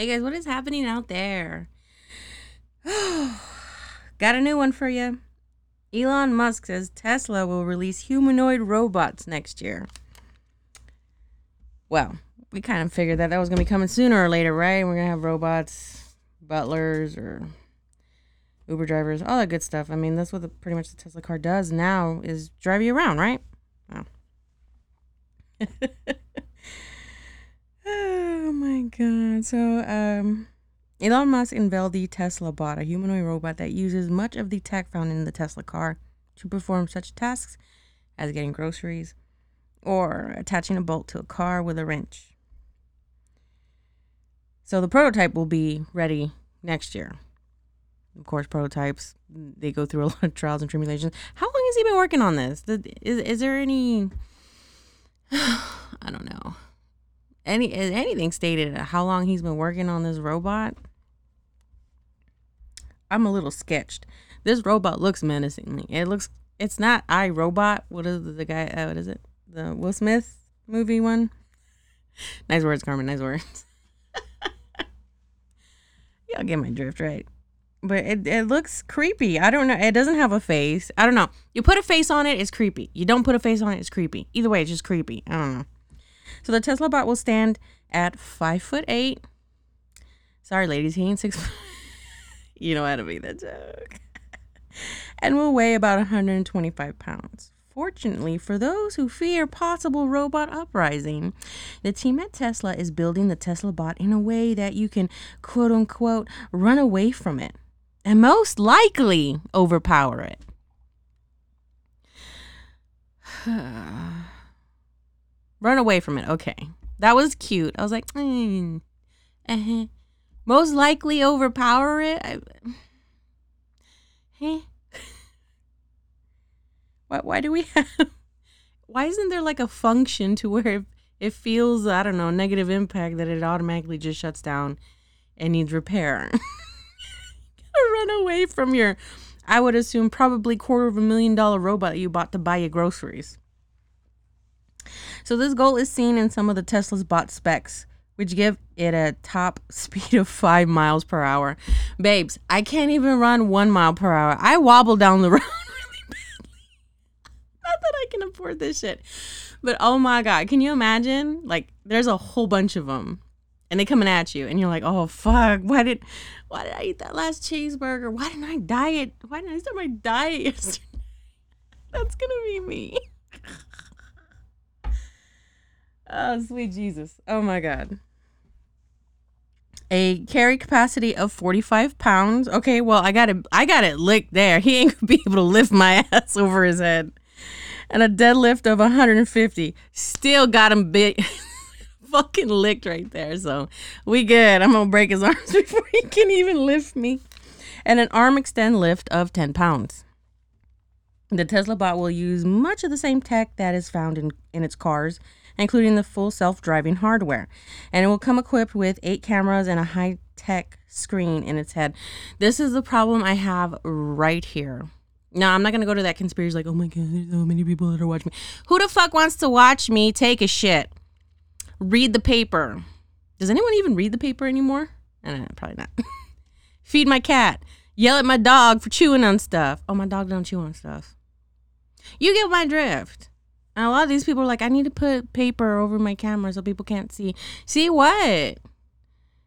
Hey guys, what is happening out there? Got a new one for you. Elon Musk says Tesla will release humanoid robots next year. Well, we kind of figured that that was going to be coming sooner or later, right? We're going to have robots, butlers, or Uber drivers, all that good stuff. I mean, that's what the, pretty much the Tesla car does now is drive you around, right? Wow. oh my god. So, um Elon Musk unveiled the Tesla bot, a humanoid robot that uses much of the tech found in the Tesla car to perform such tasks as getting groceries or attaching a bolt to a car with a wrench. So the prototype will be ready next year. Of course, prototypes they go through a lot of trials and tribulations. How long has he been working on this? Is is there any? I don't know. Any anything stated how long he's been working on this robot? I'm a little sketched. This robot looks menacingly. It looks. It's not I Robot. What is the guy? Uh, what is it? The Will Smith movie one. Nice words, Carmen. Nice words. Y'all get my drift, right? But it, it looks creepy. I don't know. It doesn't have a face. I don't know. You put a face on it, it's creepy. You don't put a face on it, it's creepy. Either way, it's just creepy. I don't know. So the Tesla bot will stand at five foot eight. Sorry, ladies, he ain't six. You know how to make that joke. and will weigh about 125 pounds. Fortunately, for those who fear possible robot uprising, the team at Tesla is building the Tesla bot in a way that you can quote unquote run away from it and most likely overpower it. run away from it. Okay. That was cute. I was like, mm, uh-huh most likely overpower it. I, hey, why, why do we have? Why isn't there like a function to where it feels I don't know negative impact that it automatically just shuts down and needs repair? run away from your, I would assume probably quarter of a million dollar robot you bought to buy your groceries. So this goal is seen in some of the Tesla's bot specs which give it a top speed of five miles per hour. Babes, I can't even run one mile per hour. I wobble down the road really badly. Not that I can afford this shit. But oh my God, can you imagine? Like, there's a whole bunch of them and they coming at you and you're like, oh fuck, why did why did I eat that last cheeseburger? Why didn't I diet? Why didn't I start my diet yesterday? That's gonna be me. Oh, sweet Jesus. Oh my God a carry capacity of 45 pounds. Okay, well, I got it. I got it licked there. He ain't gonna be able to lift my ass over his head. And a deadlift of 150. Still got him big, fucking licked right there. So we good. I'm gonna break his arms before he can even lift me. And an arm extend lift of 10 pounds. The Tesla bot will use much of the same tech that is found in, in its cars including the full self driving hardware. And it will come equipped with eight cameras and a high tech screen in its head. This is the problem I have right here. Now, I'm not going to go to that conspiracy like, oh my God, there's so many people that are watching me. Who the fuck wants to watch me take a shit? Read the paper. Does anyone even read the paper anymore? Uh, probably not. Feed my cat. Yell at my dog for chewing on stuff. Oh, my dog don't chew on stuff. You get my drift. And a lot of these people are like, I need to put paper over my camera so people can't see. See what?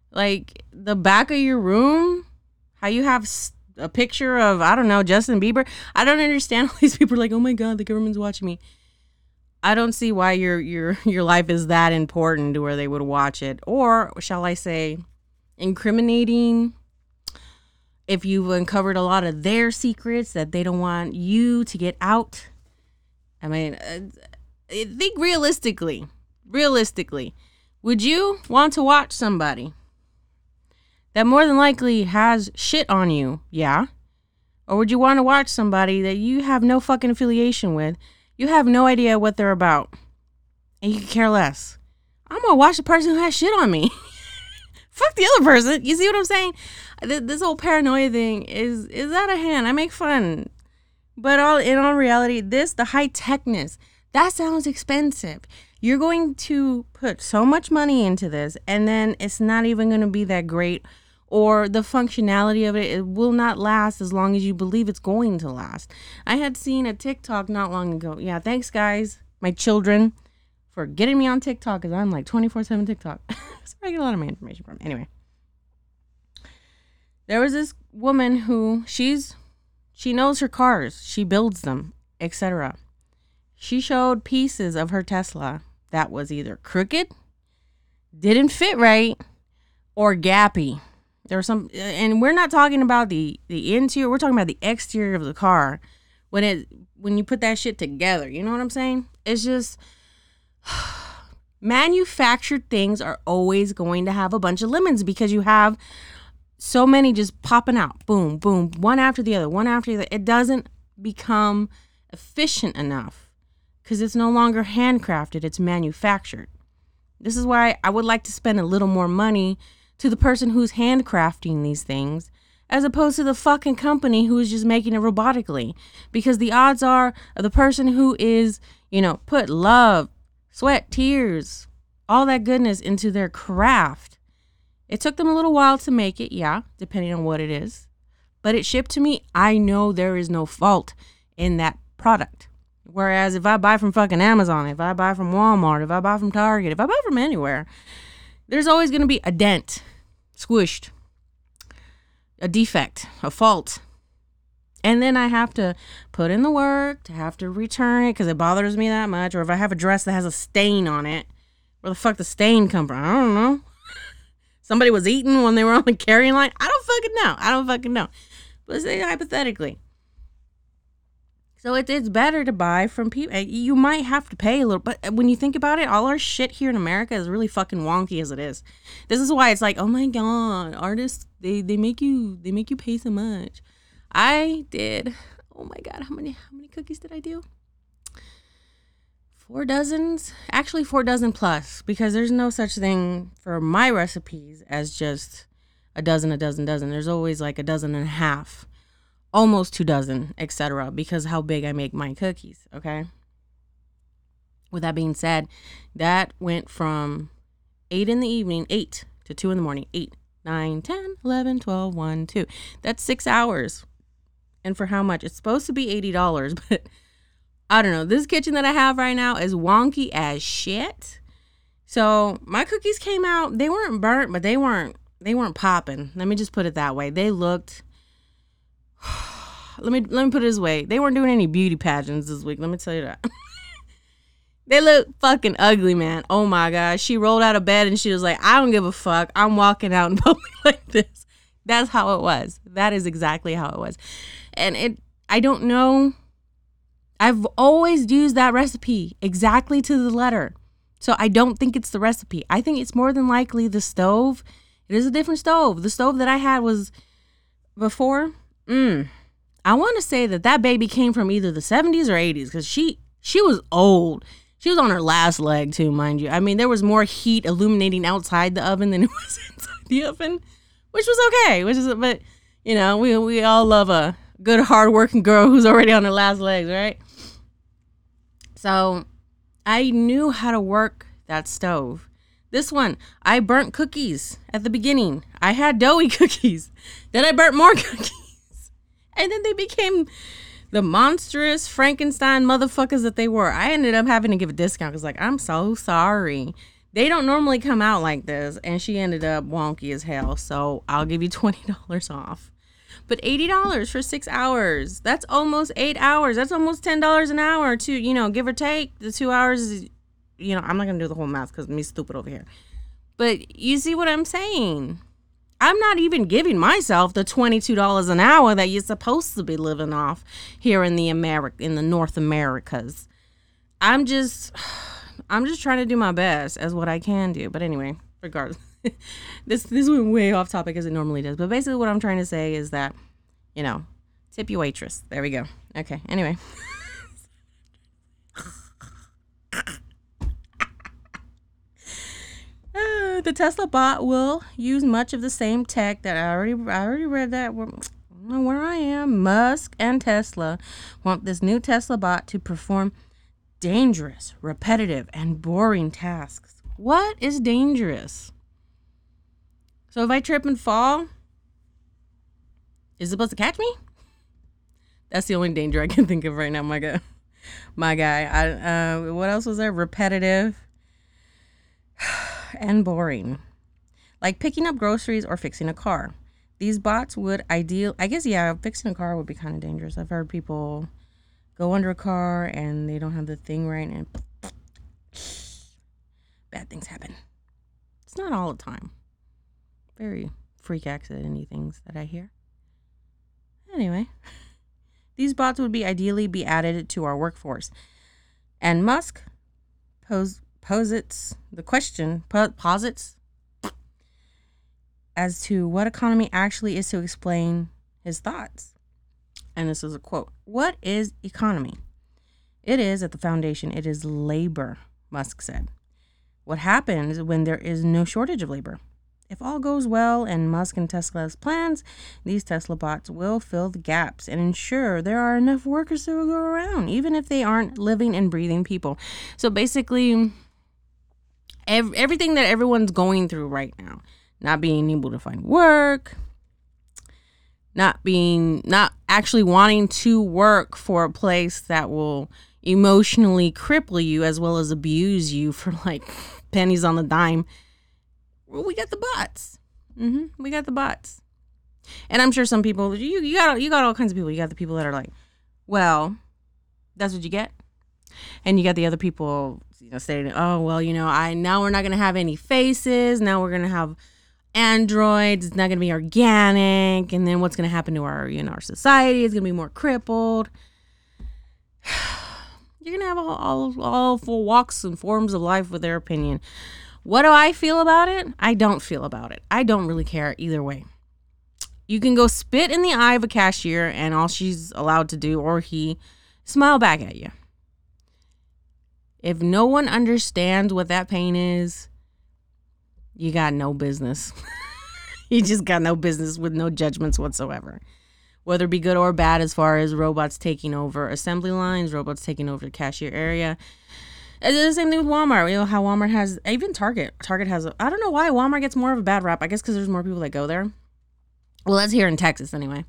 Like the back of your room? How you have a picture of, I don't know, Justin Bieber? I don't understand all these people are like, oh my God, the government's watching me. I don't see why your your your life is that important to where they would watch it, or shall I say, incriminating. If you've uncovered a lot of their secrets that they don't want you to get out, I mean, uh, Eh, think realistically. Realistically, would you want to watch somebody that more than likely has shit on you? Yeah. Or would you want to watch somebody that you have no fucking affiliation with? You have no idea what they're about. And you care less. I'm going to watch the person who has shit on me. Fuck the other person. You see what I'm saying? This whole paranoia thing is is out of hand. I make fun but all in all reality, this the high techness that sounds expensive. You're going to put so much money into this, and then it's not even going to be that great, or the functionality of it, it will not last as long as you believe it's going to last. I had seen a TikTok not long ago. Yeah, thanks, guys, my children, for getting me on TikTok because I'm like 24 7 TikTok. so I get a lot of my information from. Anyway, there was this woman who she's she knows her cars, she builds them, etc. She showed pieces of her Tesla that was either crooked, didn't fit right, or gappy. There was some, and we're not talking about the the interior. We're talking about the exterior of the car. When it when you put that shit together, you know what I'm saying? It's just manufactured things are always going to have a bunch of lemons because you have so many just popping out, boom, boom, one after the other, one after the other. It doesn't become efficient enough because it's no longer handcrafted, it's manufactured. This is why I would like to spend a little more money to the person who's handcrafting these things as opposed to the fucking company who is just making it robotically. Because the odds are the person who is, you know, put love, sweat, tears, all that goodness into their craft. It took them a little while to make it, yeah, depending on what it is. But it shipped to me. I know there is no fault in that product. Whereas if I buy from fucking Amazon, if I buy from Walmart, if I buy from Target, if I buy from anywhere, there's always going to be a dent, squished, a defect, a fault. And then I have to put in the work to have to return it because it bothers me that much. Or if I have a dress that has a stain on it, where the fuck the stain come from? I don't know. Somebody was eating when they were on the carrying line. I don't fucking know. I don't fucking know. But say hypothetically. So it, it's better to buy from people. Eh, you might have to pay a little, but eh, when you think about it, all our shit here in America is really fucking wonky as it is. This is why it's like, oh my god, artists they they make you they make you pay so much. I did. Oh my god, how many how many cookies did I do? Four dozens, actually four dozen plus, because there's no such thing for my recipes as just a dozen, a dozen, dozen. There's always like a dozen and a half almost two dozen, etc., because how big I make my cookies. Okay. With that being said, that went from 8 in the evening, 8 to 2 in the morning, 8, 9, 10, 11, 12, 1, 2. That's six hours. And for how much? It's supposed to be $80, but I don't know. This kitchen that I have right now is wonky as shit. So my cookies came out, they weren't burnt, but they weren't they weren't popping. Let me just put it that way. They looked let me let me put it this way. They weren't doing any beauty pageants this week. Let me tell you that. they look fucking ugly, man. Oh my gosh. She rolled out of bed and she was like, I don't give a fuck. I'm walking out in public like this. That's how it was. That is exactly how it was. And it I don't know. I've always used that recipe exactly to the letter. So I don't think it's the recipe. I think it's more than likely the stove. It is a different stove. The stove that I had was before Mm. I want to say that that baby came from either the 70s or 80s because she she was old. She was on her last leg too, mind you. I mean, there was more heat illuminating outside the oven than it was inside the oven, which was okay. Which is, but you know, we we all love a good hardworking girl who's already on her last legs, right? So, I knew how to work that stove. This one, I burnt cookies at the beginning. I had doughy cookies. Then I burnt more cookies and then they became the monstrous Frankenstein motherfuckers that they were. I ended up having to give a discount because, like, I'm so sorry. They don't normally come out like this, and she ended up wonky as hell. So I'll give you twenty dollars off. But eighty dollars for six hours. That's almost eight hours. That's almost ten dollars an hour to you know, give or take. The two hours you know, I'm not gonna do the whole math because me stupid over here. But you see what I'm saying? I'm not even giving myself the $22 an hour that you're supposed to be living off here in the America in the North Americas. I'm just I'm just trying to do my best as what I can do. But anyway, regardless. this this went way off topic as it normally does. But basically what I'm trying to say is that, you know, tip your waitress. There we go. Okay. Anyway. the Tesla bot will use much of the same tech that I already I already read that where I am. Musk and Tesla want this new Tesla bot to perform dangerous, repetitive, and boring tasks. What is dangerous? So if I trip and fall, is it supposed to catch me? That's the only danger I can think of right now, my guy. My guy. I, uh, what else was there? Repetitive and boring. Like picking up groceries or fixing a car. These bots would ideal I guess yeah, fixing a car would be kind of dangerous. I've heard people go under a car and they don't have the thing right and bad things happen. It's not all the time. Very freak accident things that I hear. Anyway, these bots would be ideally be added to our workforce. And Musk pose, posits the question, posits as to what economy actually is to explain his thoughts. And this is a quote What is economy? It is, at the foundation, it is labor, Musk said. What happens when there is no shortage of labor? If all goes well and Musk and Tesla's plans, these Tesla bots will fill the gaps and ensure there are enough workers to go around, even if they aren't living and breathing people. So basically, ev- everything that everyone's going through right now, not being able to find work, not being, not actually wanting to work for a place that will emotionally cripple you as well as abuse you for like pennies on the dime well, we got the bots. Mm-hmm. We got the bots. And I'm sure some people you you got you got all kinds of people. You got the people that are like, well, that's what you get, and you got the other people you know saying, oh well, you know, I now we're not gonna have any faces. Now we're gonna have androids. It's not gonna be organic, and then what's gonna happen to our you know our society is gonna be more crippled. You're gonna have all all, all full walks and forms of life with their opinion. What do I feel about it? I don't feel about it. I don't really care either way. You can go spit in the eye of a cashier, and all she's allowed to do, or he, smile back at you. If no one understands what that pain is, you got no business. you just got no business with no judgments whatsoever. Whether it be good or bad, as far as robots taking over assembly lines, robots taking over the cashier area, it's the same thing with Walmart. You know how Walmart has even Target. Target has. I don't know why Walmart gets more of a bad rap. I guess because there's more people that go there. Well, that's here in Texas anyway.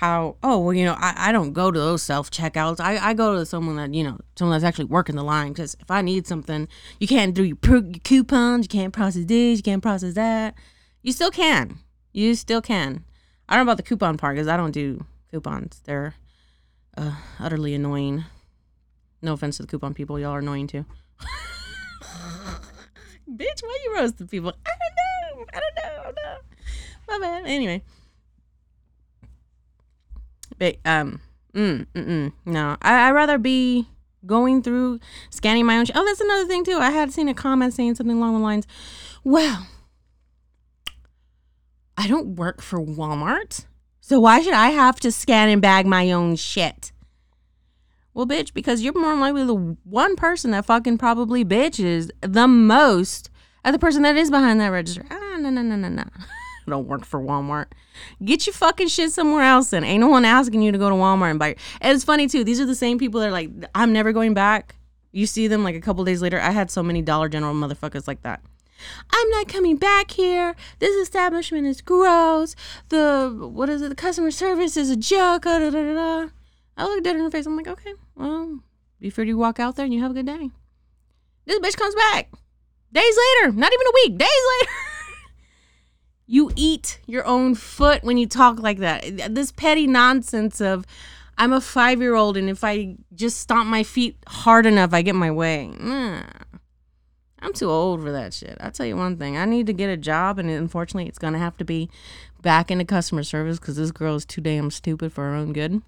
How? Oh well, you know I, I don't go to those self checkouts. I, I go to someone that you know someone that's actually working the line. Because if I need something, you can't do your, your coupons. You can't process this. You can't process that. You still can. You still can. I don't know about the coupon part because I don't do coupons. They're uh, utterly annoying. No offense to the coupon people, y'all are annoying too. Bitch, why you roasting people? I don't know. I don't know. I don't know. My bad. Anyway. But um mm, mm, no. I I'd rather be going through scanning my own sh- Oh, that's another thing too. I had seen a comment saying something along the lines, "Well, I don't work for Walmart. So why should I have to scan and bag my own shit?" Well, bitch, because you're more likely the one person that fucking probably bitches the most at the person that is behind that register. Ah, no, no, no, no, no. don't work for Walmart. Get your fucking shit somewhere else and ain't no one asking you to go to Walmart and buy. And it's funny too. These are the same people that are like, I'm never going back. You see them like a couple days later. I had so many Dollar General motherfuckers like that. I'm not coming back here. This establishment is gross. The what is it? The customer service is a joke. Da, da, da, I at her in the face. I'm like, okay, well, be free to walk out there and you have a good day. This bitch comes back days later, not even a week, days later. you eat your own foot when you talk like that. This petty nonsense of, I'm a five year old and if I just stomp my feet hard enough, I get my way. I'm too old for that shit. I'll tell you one thing. I need to get a job, and unfortunately, it's going to have to be back into customer service because this girl is too damn stupid for her own good.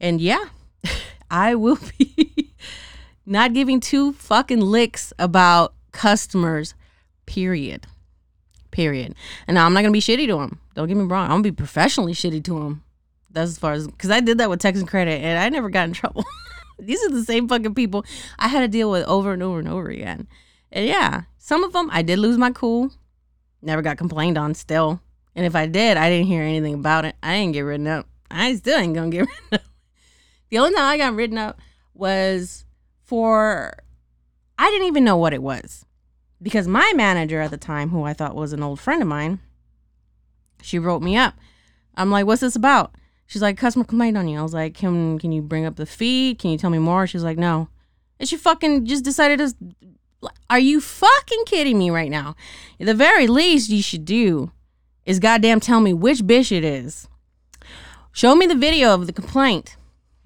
And yeah, I will be not giving two fucking licks about customers, period. Period. And now I'm not to be shitty to them. Don't get me wrong. I'm to be professionally shitty to them. That's as far as, because I did that with Texas Credit and I never got in trouble. These are the same fucking people I had to deal with over and over and over again. And yeah, some of them I did lose my cool. Never got complained on still. And if I did, I didn't hear anything about it. I didn't get written up. I still ain't gonna get written up. The only time I got written up was for I didn't even know what it was because my manager at the time, who I thought was an old friend of mine, she wrote me up. I'm like, "What's this about?" She's like, "Customer complaint on you." I was like, "Can can you bring up the fee? Can you tell me more?" She's like, "No." And she fucking just decided to. Are you fucking kidding me right now? the very least you should do is goddamn tell me which bitch it is. Show me the video of the complaint.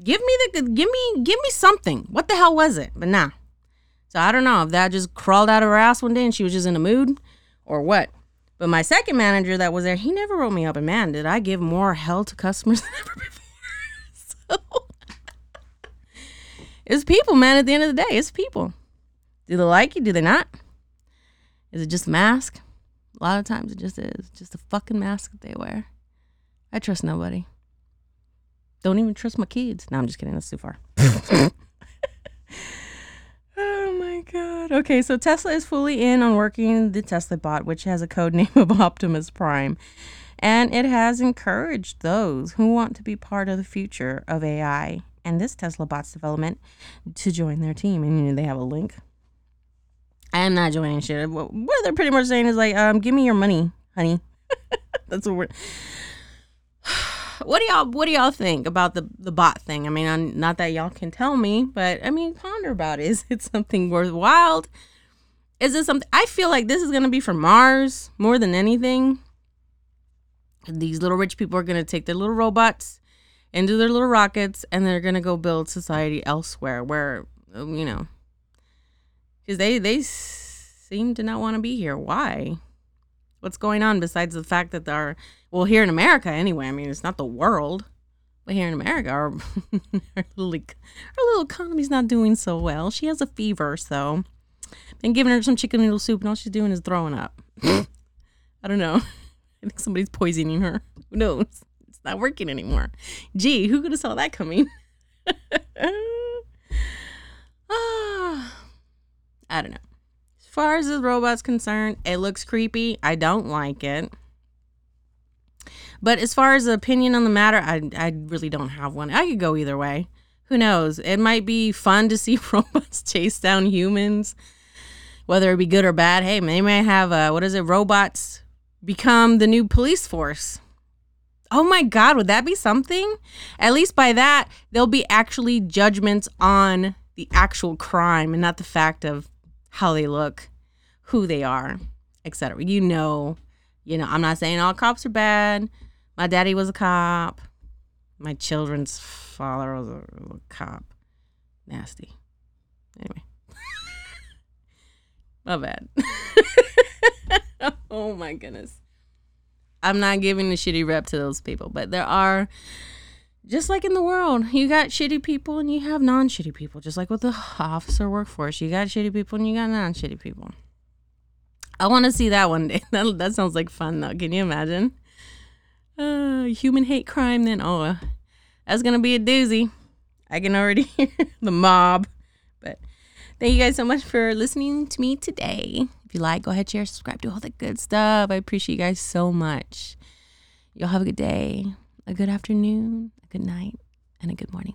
Give me the give me give me something. What the hell was it? But nah. So I don't know if that just crawled out of her ass one day and she was just in a mood or what. But my second manager that was there, he never wrote me up. And man, did I give more hell to customers than ever before. so it's people, man. At the end of the day, it's people. Do they like you? Do they not? Is it just mask? A lot of times it just is. Just a fucking mask that they wear. I trust nobody. Don't even trust my kids. No, I'm just kidding. That's too far. Okay, so Tesla is fully in on working the Tesla bot, which has a code name of Optimus Prime. And it has encouraged those who want to be part of the future of AI and this Tesla bot's development to join their team. And you know, they have a link. I am not joining shit. What they're pretty much saying is like, um, give me your money, honey. That's what we're what do y'all what do y'all think about the the bot thing? I mean, I'm, not that y'all can tell me, but I mean, ponder about it. Is it something worthwhile? Is it something? I feel like this is gonna be for Mars more than anything. These little rich people are gonna take their little robots do their little rockets, and they're gonna go build society elsewhere, where you know, because they they seem to not want to be here. Why? What's going on besides the fact that our well here in America anyway? I mean, it's not the world, but here in America, our our little our little economy's not doing so well. She has a fever, so been giving her some chicken noodle soup, and all she's doing is throwing up. I don't know. I think somebody's poisoning her. Who knows? It's not working anymore. Gee, who could have saw that coming? ah, I don't know As far as the robot's concerned, it looks creepy. I don't like it. But as far as the opinion on the matter, I, I really don't have one. I could go either way. Who knows? It might be fun to see robots chase down humans, whether it be good or bad. Hey, they may have, a, what is it, robots become the new police force. Oh my God, would that be something? At least by that, there'll be actually judgments on the actual crime and not the fact of how they look, who they are, etc. You know, you know, I'm not saying all cops are bad. My daddy was a cop. My children's father was a, a cop. Nasty. Anyway. My bad. oh my goodness. I'm not giving the shitty rep to those people, but there are just like in the world, you got shitty people and you have non shitty people. Just like with the officer workforce, you got shitty people and you got non shitty people. I want to see that one day. That, that sounds like fun, though. Can you imagine? Uh, human hate crime, then. Oh, that's going to be a doozy. I can already hear the mob. But thank you guys so much for listening to me today. If you like, go ahead, share, subscribe, do all the good stuff. I appreciate you guys so much. Y'all have a good day, a good afternoon, a good night and a good morning.